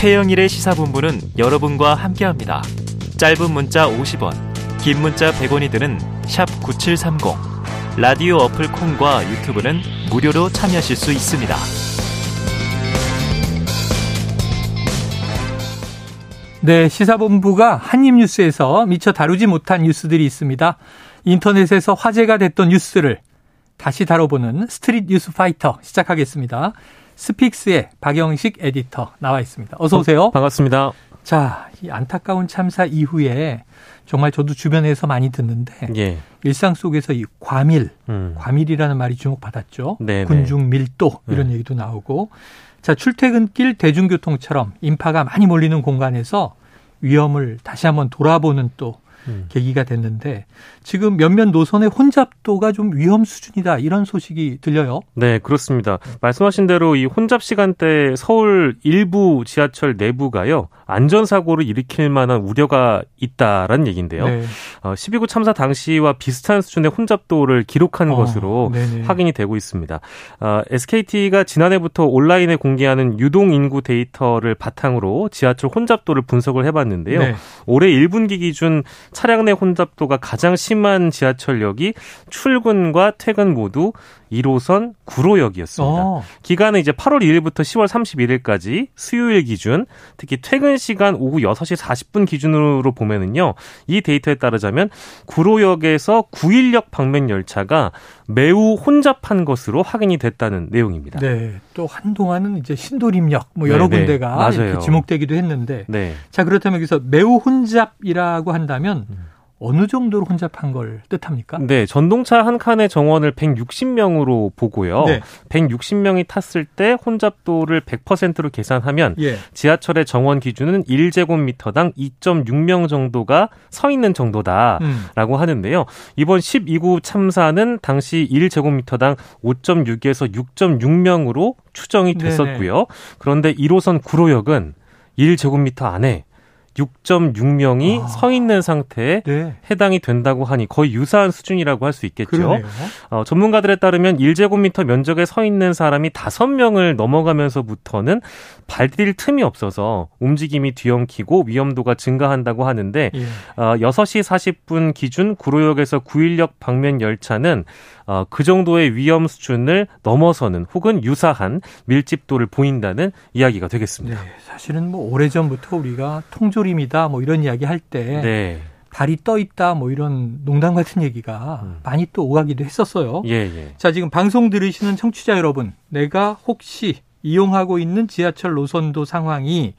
최영일의 시사본부는 여러분과 함께합니다. 짧은 문자 50원, 긴 문자 100원이 드는 9730. 라디오 어플 콩과 유튜브는 무료로 참여하실 수 있습니다. 네, 시사본부가 한입뉴스에서 미처 다루지 못한 뉴스들이 있습니다. 인터넷에서 화제가 됐던 뉴스를 다시 다뤄보는 street news fighter 시작하겠습니다. 스픽스의 박영식 에디터 나와 있습니다. 어서 오세요. 어, 반갑습니다. 자, 이 안타까운 참사 이후에 정말 저도 주변에서 많이 듣는데 예. 일상 속에서 이 과밀, 음. 과밀이라는 말이 주목받았죠. 네네. 군중 밀도 이런 네. 얘기도 나오고 자 출퇴근길 대중교통처럼 인파가 많이 몰리는 공간에서 위험을 다시 한번 돌아보는 또 음. 계기가 됐는데 지금 몇몇 노선의 혼잡도가 좀 위험 수준이다 이런 소식이 들려요. 네, 그렇습니다. 말씀하신 대로 이 혼잡 시간대 서울 일부 지하철 내부가요 안전사고를 일으킬 만한 우려가 있다라는 얘기인데요. 네. 어, 12구 참사 당시와 비슷한 수준의 혼잡도를 기록한 어, 것으로 네네. 확인이 되고 있습니다. 어, SKT가 지난해부터 온라인에 공개하는 유동 인구 데이터를 바탕으로 지하철 혼잡도를 분석을 해봤는데요. 네. 올해 1분기 기준 차량 내 혼잡도가 가장 심한 지하철역이 출근과 퇴근 모두 1호선 구로역이었습니다. 어. 기간은 이제 8월 2일부터 10월 31일까지 수요일 기준, 특히 퇴근 시간 오후 6시 40분 기준으로 보면은요. 이 데이터에 따르자면 구로역에서 9일역 방면 열차가 매우 혼잡한 것으로 확인이 됐다는 내용입니다. 네. 또 한동안은 이제 신도림역 뭐 여러 네네. 군데가 이렇게 지목되기도 했는데 네. 자, 그렇다면 여기서 매우 혼잡이라고 한다면 음. 어느 정도로 혼잡한 걸 뜻합니까? 네, 전동차 한 칸의 정원을 160명으로 보고요. 네. 160명이 tas을 때 혼잡도를 100%로 계산하면 예. 지하철의 정원 기준은 1제곱미터당 2.6명 정도가 서 있는 정도다라고 음. 하는데요. 이번 12구 참사는 당시 1제곱미터당 5.6에서 6.6명으로 추정이 됐었고요. 네네. 그런데 1호선 구로역은 1제곱미터 안에 6.6명이 아. 서 있는 상태에 네. 해당이 된다고 하니 거의 유사한 수준이라고 할 수 있겠죠. 어, 전문가들에 따르면 1제곱미터 면적에 서 있는 사람이 5명을 넘어가면서부터는 발디딜 틈이 없어서 움직임이 뒤엉키고 위험도가 증가한다고 하는데 예. 어, 6시 40분 기준 구로역에서 9일역 방면 열차는 어, 그 정도의 위험 수준을 넘어서는 혹은 유사한 밀집도를 보인다는 이야기가 되겠습니다. 네, 사실은 뭐 오래전부터 우리가 통조 림이다 뭐 이런 이야기 할때 네. 발이 떠 있다 뭐 이런 농담 같은 얘기가 음. 많이 또 오가기도 했었어요. 예, 예. 자, 지금 방송 들으시는 청취자 여러분, 내가 혹시 이용하고 있는 지하철 노선도 상황이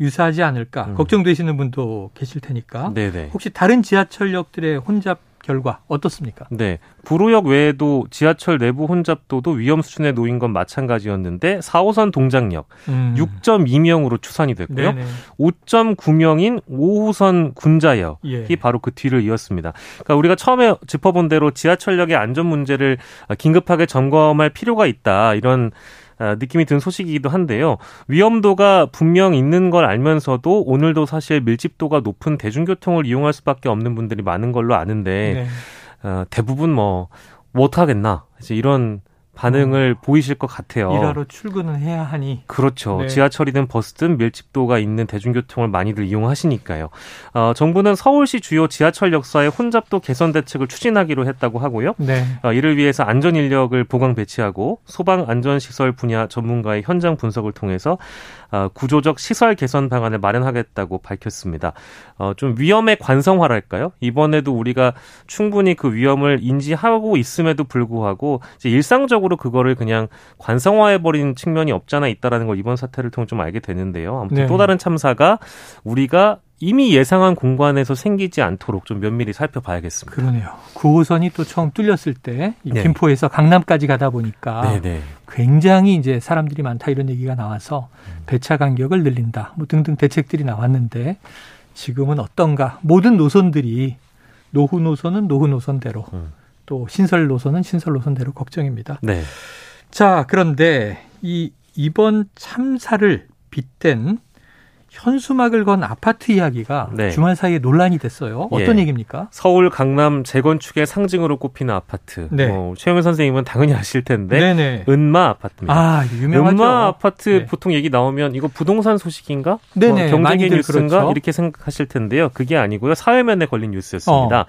유사하지 않을까 음. 걱정되시는 분도 계실 테니까 네네. 혹시 다른 지하철역들의 혼잡 결과 어떻습니까? 네. 구로역 외에도 지하철 내부 혼잡도도 위험 수준에 놓인 건 마찬가지였는데 4호선 동작역 음. 6.2명으로 추산이 됐고요. 네네. 5.9명인 5호선 군자역이 예. 바로 그 뒤를 이었습니다. 그러니까 우리가 처음에 짚어본 대로 지하철역의 안전 문제를 긴급하게 점검할 필요가 있다. 이런 아, 느낌이 든 소식이기도 한데요. 위험도가 분명 있는 걸 알면서도 오늘도 사실 밀집도가 높은 대중교통을 이용할 수밖에 없는 분들이 많은 걸로 아는데 네. 어, 대부분 뭐 못하겠나 이제 이런 반응을 어. 보이실 것 같아요. 일하러 출근은 해야 하니. 그렇죠. 네. 지하철이든 버스든 밀집도가 있는 대중교통을 많이들 이용하시니까요. 어, 정부는 서울시 주요 지하철 역사의 혼잡도 개선 대책을 추진하기로 했다고 하고요. 네. 어, 이를 위해서 안전 인력을 보강 배치하고 소방 안전 시설 분야 전문가의 현장 분석을 통해서 어, 구조적 시설 개선 방안을 마련하겠다고 밝혔습니다. 어, 좀 위험의 관성화랄까요? 이번에도 우리가 충분히 그 위험을 인지하고 있음에도 불구하고 이제 일상적으로 그거를 그냥 관성화해버린 측면이 없잖아 있다라는 걸 이번 사태를 통해 좀 알게 되는데요. 아무튼 네. 또 다른 참사가 우리가 이미 예상한 공간에서 생기지 않도록 좀 면밀히 살펴봐야겠습니다. 그러네요. 9호선이 또 처음 뚫렸을 때 네. 김포에서 강남까지 가다 보니까 네네. 네. 굉장히 이제 사람들이 많다 이런 얘기가 나와서 배차 간격을 늘린다 뭐 등등 대책들이 나왔는데 지금은 어떤가 모든 노선들이 노후 노선은 노후 노선대로 음. 또 신설 노선은 신설 노선대로 걱정입니다. 네. 자 그런데 이 이번 참사를 빗댄 현수막을 건 아파트 이야기가 네. 주말 사이에 논란이 됐어요. 어떤 예. 얘기입니까? 서울 강남 재건축의 상징으로 꼽히는 아파트. 네. 어, 최영현 선생님은 당연히 아실 텐데 네네. 은마 아파트입니다. 아, 유명하죠. 은마 아파트 네. 보통 얘기 나오면 이거 부동산 소식인가? 네네. 뭐 경제계 뉴스인가? 그렇죠. 이렇게 생각하실 텐데요. 그게 아니고요. 사회면에 걸린 뉴스였습니다.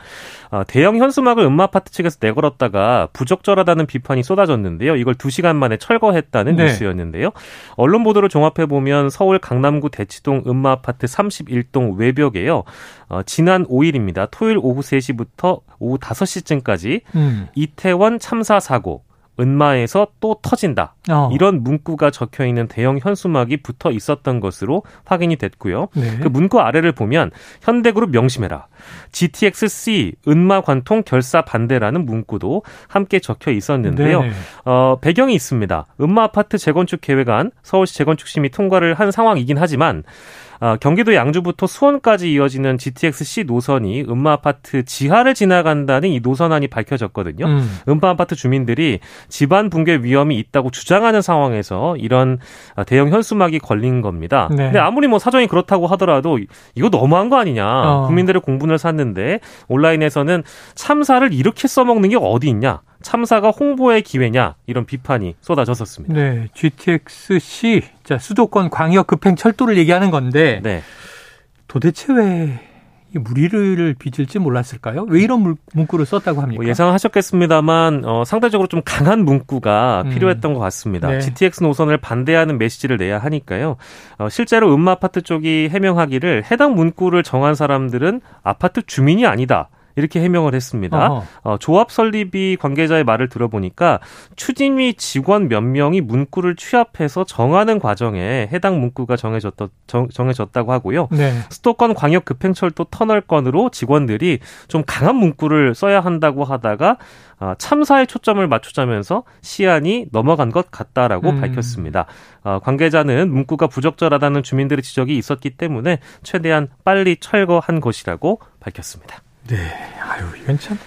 어. 어, 대형 현수막을 은마 아파트 측에서 내걸었다가 부적절하다는 비판이 쏟아졌는데요. 이걸 2 시간 만에 철거했다는 네. 뉴스였는데요. 언론 보도를 종합해 보면 서울 강남구 대치동 은마 아파트 31동 외벽에요. 어, 지난 5일입니다. 토요일 오후 3시부터 오후 5시쯤까지 음. 이태원 참사 사고 은마에서 또 터진다. 어. 이런 문구가 적혀 있는 대형 현수막이 붙어 있었던 것으로 확인이 됐고요. 네. 그 문구 아래를 보면 현대그룹 명심해라. GTX-C 은마 관통 결사 반대라는 문구도 함께 적혀 있었는데요. 네. 어, 배경이 있습니다. 은마 아파트 재건축 계획안 서울시 재건축심이 통과를 한 상황이긴 하지만 어, 경기도 양주부터 수원까지 이어지는 GTX-C 노선이 음마 아파트 지하를 지나간다는 이 노선안이 밝혀졌거든요. 음. 음마 아파트 주민들이 집안 붕괴 위험이 있다고 주장하는 상황에서 이런 대형 현수막이 걸린 겁니다. 네. 근데 아무리 뭐 사정이 그렇다고 하더라도 이거 너무한 거 아니냐. 어. 국민들의 공분을 샀는데 온라인에서는 참사를 이렇게 써먹는 게 어디 있냐. 참사가 홍보의 기회냐 이런 비판이 쏟아졌었습니다. 네, GTX-C 자 수도권 광역 급행 철도를 얘기하는 건데 네. 도대체 왜 무리를 빚을지 몰랐을까요? 왜 이런 문구를 썼다고 합니까? 뭐 예상하셨겠습니다만 어, 상대적으로 좀 강한 문구가 음. 필요했던 것 같습니다. 네. GTX 노선을 반대하는 메시지를 내야 하니까요. 어, 실제로 음마 아파트 쪽이 해명하기를 해당 문구를 정한 사람들은 아파트 주민이 아니다. 이렇게 해명을 했습니다. 어, 조합 설립이 관계자의 말을 들어보니까 추진위 직원 몇 명이 문구를 취합해서 정하는 과정에 해당 문구가 정해졌다, 정, 해졌다고 하고요. 네. 수도권 광역 급행철도 터널건으로 직원들이 좀 강한 문구를 써야 한다고 하다가 어, 참사에 초점을 맞추자면서 시안이 넘어간 것 같다라고 음. 밝혔습니다. 어, 관계자는 문구가 부적절하다는 주민들의 지적이 있었기 때문에 최대한 빨리 철거한 것이라고 밝혔습니다. 네. 아유, 이건 참.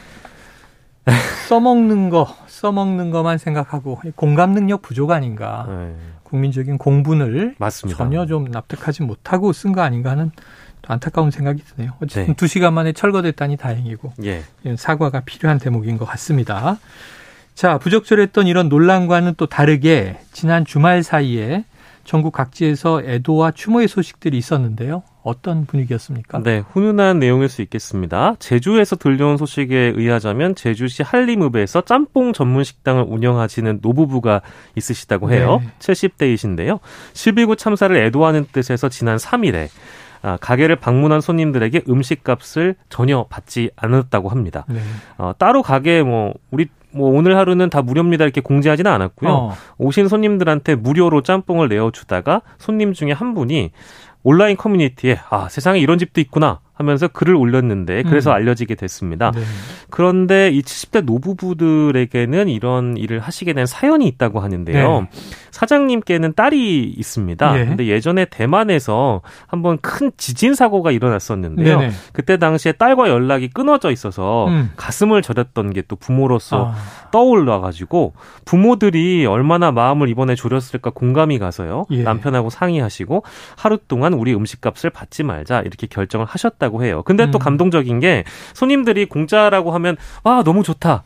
써먹는 거, 써먹는 것만 생각하고 공감 능력 부족 아닌가. 네. 국민적인 공분을 맞습니다. 전혀 좀 납득하지 못하고 쓴 거 아닌가 하는 안타까운 생각이 드네요. 어쨌든 네. 두 시간 만에 철거됐다니 다행이고 예. 사과가 필요한 대목인 것 같습니다. 자, 부적절했던 이런 논란과는 또 다르게 지난 주말 사이에 전국 각지에서 애도와 추모의 소식들이 있었는데요. 어떤 분위기였습니까? 네, 훈훈한 내용일 수 있겠습니다. 제주에서 들려온 소식에 의하자면 제주시 한림읍에서 짬뽕 전문 식당을 운영하시는 노부부가 있으시다고 해요. 네. 70대이신데요. 12구 참사를 애도하는 뜻에서 지난 3일에 아, 가게를 방문한 손님들에게 음식값을 전혀 받지 않았다고 합니다. 네. 어, 따로 가게 뭐 우리 뭐 오늘 하루는 다 무료입니다 이렇게 공지하지는 않았고요. 어. 오신 손님들한테 무료로 짬뽕을 내어주다가 손님 중에 한 분이 온라인 커뮤니티에 아 세상에 이런 집도 있구나 하면서 글을 올렸는데 그래서 음. 알려지게 됐습니다. 네. 그런데 이 70대 노부부들에게는 이런 일을 하시게 된 사연이 있다고 하는데요. 네. 사장님께는 딸이 있습니다. 네. 근데 예전에 대만에서 한번 큰 지진 사고가 일어났었는데요. 네네. 그때 당시에 딸과 연락이 끊어져 있어서 음. 가슴을 저렸던 게 또 부모로서 아. 떠올라 가지고 부모들이 얼마나 마음을 이번에 졸였을까 공감이 가서요. 예. 남편하고 상의하시고 하루 동안 우리 음식값을 받지 말자 이렇게 결정을 하셨다 했다고 해요. 근데 음. 또 감동적인 게 손님들이 공짜라고 하면 와 너무 좋다.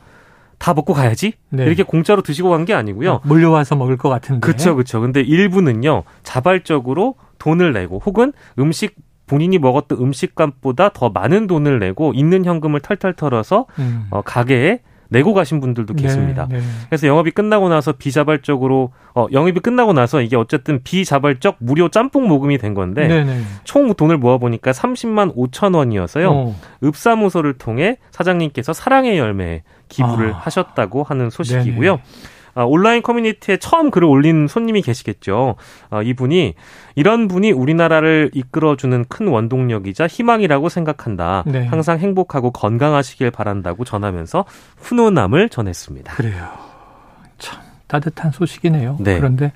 다 먹고 가야지 네. 이렇게 공짜로 드시고 간 게 아니고요. 어, 몰려와서 먹을 것 같은데. 그렇죠, 그렇죠. 근데 일부는요 자발적으로 돈을 내고 혹은 음식 본인이 먹었던 음식값보다 더 많은 돈을 내고 있는 현금을 털털 털어서 음. 어, 가게에 내고 가신 분들도 네, 계십니다. 네, 네. 그래서 영업이 끝나고 나서 비자발적으로 어 영업이 끝나고 나서 이게 어쨌든 비자발적 무료 짬뽕 모금이 된 건데 네, 네. 총 돈을 모아 보니까 30만 5천 원이어서요. 어. 읍사무소를 통해 사장님께서 사랑의 열매 기부를 아. 하셨다고 하는 소식이고요. 아, 온라인 커뮤니티에 처음 글을 올린 손님이 계시겠죠. 아, 이분이 이런 분이 우리나라를 이끌어주는 큰 원동력이자 희망이라고 생각한다. 네. 항상 행복하고 건강하시길 바란다고 전하면서 훈훈함을 전했습니다. 그래요. 참 따뜻한 소식이네요. 네. 그런데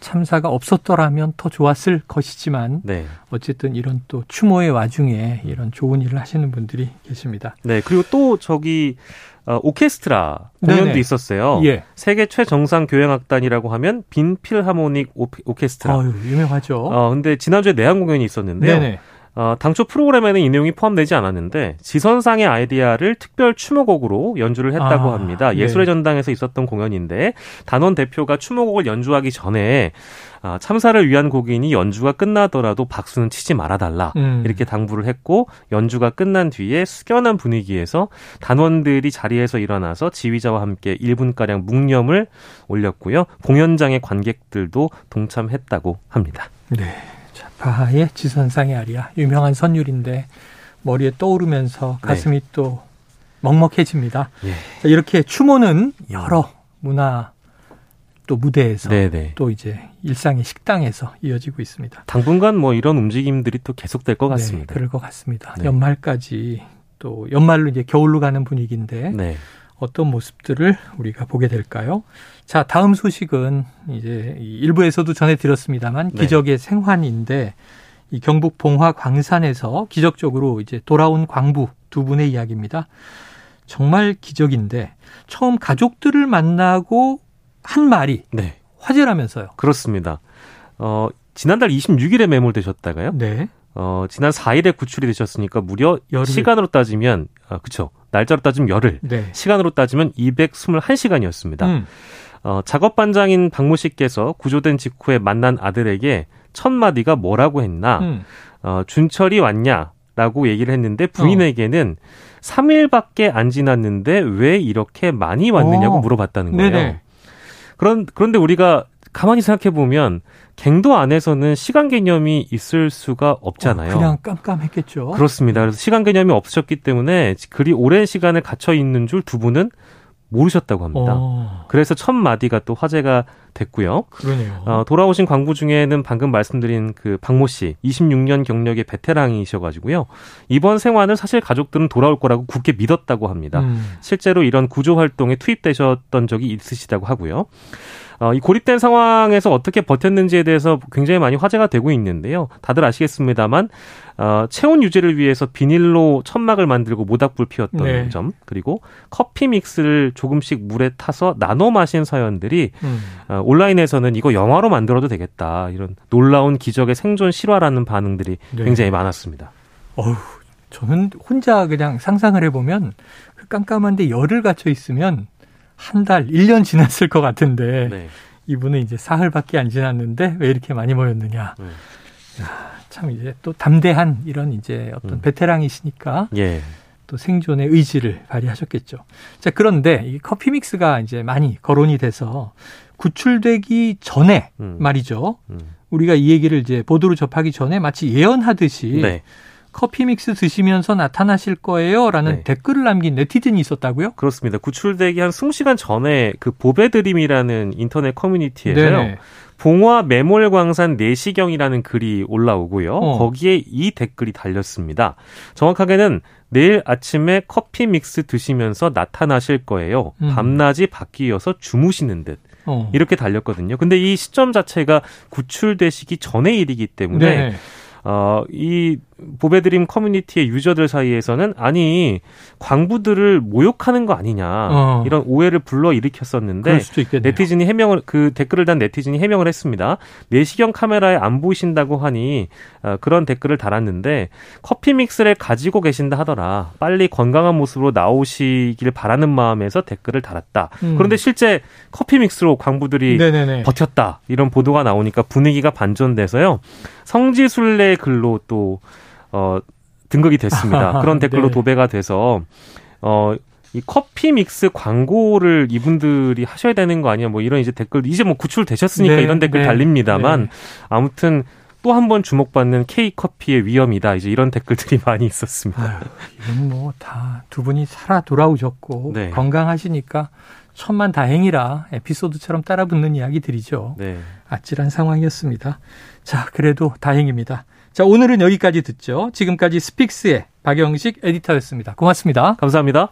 참사가 없었더라면 더 좋았을 것이지만 네. 어쨌든 이런 또 추모의 와중에 이런 좋은 일을 하시는 분들이 계십니다. 네. 그리고 또 저기 어, 오케스트라 공연도 네네. 있었어요. 예. 세계 최정상 교향악단이라고 하면 빈필하모닉 오케스트라. 아유, 유명하죠. 어, 근데 지난주에 내한 공연이 있었는데요. 네네. 어, 당초 프로그램에는 이 내용이 포함되지 않았는데 지선상의 아이디어를 특별 추모곡으로 연주를 했다고 아, 합니다. 네. 예술의 네. 전당에서 있었던 공연인데 단원 대표가 추모곡을 연주하기 전에 아, 참사를 위한 곡이니 연주가 끝나더라도 박수는 치지 말아달라 음. 이렇게 당부를 했고 연주가 끝난 뒤에 숙연한 분위기에서 단원들이 자리에서 일어나서 지휘자와 함께 1분 가량 묵념을 올렸고요. 공연장의 관객들도 동참했다고 합니다. 네. 바하의 지선상의 아리아 유명한 선율인데 머리에 떠오르면서 가슴이 네. 또 먹먹해집니다. 예. 이렇게 추모는 여러 문화 또 무대에서 네네. 네. 또 이제 일상의 식당에서 이어지고 있습니다. 당분간 뭐 이런 움직임들이 또 계속될 것 네, 같습니다. 네, 그럴 것 같습니다. 네. 연말까지 또 연말로 이제 겨울로 가는 분위기인데 네. 어떤 모습들을 우리가 보게 될까요? 자, 다음 소식은 이제 일부에서도 전해드렸습니다만 네. 기적의 생환인데 이 경북 봉화 광산에서 기적적으로 이제 돌아온 광부 두 분의 이야기입니다. 정말 기적인데 처음 가족들을 만나고 한 말이 네. 화제라면서요. 그렇습니다. 어, 지난달 26일에 매몰되셨다가요. 네. 어, 지난 4일에 구출이 되셨으니까 무려 열흘. 시간으로 따지면 아, 그쵸 날짜로 따지면 열흘, 네. 시간으로 따지면 221시간이었습니다. 음. 어, 작업 반장인 박모 씨께서 구조된 직후에 만난 아들에게 첫 마디가 뭐라고 했나? 음. 어, 준철이 왔냐 라고 얘기를 했는데 부인에게는 어. 3일밖에 안 지났는데 왜 이렇게 많이 왔느냐고 어. 물어봤다는 거예요. 네네. 그런 그런데 우리가 가만히 생각해 보면 갱도 안에서는 시간 개념이 있을 수가 없잖아요. 어, 그냥 깜깜했겠죠. 그렇습니다. 그래서 시간 개념이 없으셨기 때문에 그리 오랜 시간을 갇혀 있는 줄 두 분은 모르셨다고 합니다. 어. 그래서 첫 마디가 또 화제가 됐고요. 그러네요. 어, 돌아오신 광부 중에는 방금 말씀드린 그 박모 씨, 26년 경력의 베테랑이셔가지고요. 이번 생환을 사실 가족들은 돌아올 거라고 굳게 믿었다고 합니다. 음. 실제로 이런 구조 활동에 투입되셨던 적이 있으시다고 하고요. 어, 이 고립된 상황에서 어떻게 버텼는지에 대해서 굉장히 많이 화제가 되고 있는데요. 다들 아시겠습니다만 어, 체온 유지를 위해서 비닐로 천막을 만들고 모닥불 피웠던 네. 점 그리고 커피 믹스를 조금씩 물에 타서 나눠 마신 사연들이 음. 어, 온라인에서는 이거 영화로 만들어도 되겠다 이런 놀라운 기적의 생존 실화라는 반응들이 네. 굉장히 많았습니다. 어휴, 저는 혼자 그냥 상상을 해보면 그 깜깜한데 열을 갇혀 있으면 한 달, 1년 지났을 것 같은데 네. 이분은 이제 사흘밖에 안 지났는데 왜 이렇게 많이 모였느냐. 네. 야, 참 이제 또 담대한 이런 이제 어떤 음. 베테랑이시니까 예. 또 생존의 의지를 발휘하셨겠죠. 자, 그런데 이 커피 믹스가 이제 많이 거론이 돼서 구출되기 전에 음. 말이죠. 음. 우리가 이 얘기를 이제 보도로 접하기 전에 마치 예언하듯이 네. 커피 믹스 드시면서 나타나실 거예요 라는 네. 댓글을 남긴 네티즌이 있었다고요? 그렇습니다. 구출되기 한 20시간 전에 그 보배드림이라는 인터넷 커뮤니티에서요. 네네. 봉화 매몰광산 내시경이라는 글이 올라오고요. 어. 거기에 이 댓글이 달렸습니다. 정확하게는 내일 아침에 커피 믹스 드시면서 나타나실 거예요. 음. 밤낮이 바뀌어서 주무시는 듯. 어. 이렇게 달렸거든요. 근데 이 시점 자체가 구출되시기 전의 일이기 때문에 네. 어, 이 보배드림 커뮤니티의 유저들 사이에서는 아니 광부들을 모욕하는 거 아니냐 어. 이런 오해를 불러 일으켰었는데 네티즌이 해명을 그 댓글을 단 네티즌이 해명을 했습니다. 내시경 카메라에 안 보이신다고 하니 어, 그런 댓글을 달았는데 커피 믹스를 가지고 계신다 하더라. 빨리 건강한 모습으로 나오시길 바라는 마음에서 댓글을 달았다. 음. 그런데 실제 커피 믹스로 광부들이 네네네. 버텼다 이런 보도가 나오니까 분위기가 반전돼서요. 성지순례 글로 또 어, 등극이 됐습니다. 그런 댓글로 네. 도배가 돼서 어, 이 커피 믹스 광고를 이분들이 하셔야 되는 거 아니야? 뭐 이런 이제 댓글 이제 뭐 구출되셨으니까 네, 이런 댓글 네, 달립니다만 네. 아무튼 또 한 번 주목받는 K 커피의 위험이다. 이제 이런 댓글들이 많이 있었습니다. 아유, 이건 뭐 다 두 분이 살아 돌아오셨고 네. 건강하시니까 천만 다행이라 에피소드처럼 따라붙는 이야기들이죠. 네. 아찔한 상황이었습니다. 자, 그래도 다행입니다. 자, 오늘은 여기까지 듣죠. 지금까지 스픽스의 박영식 에디터였습니다. 고맙습니다. 감사합니다.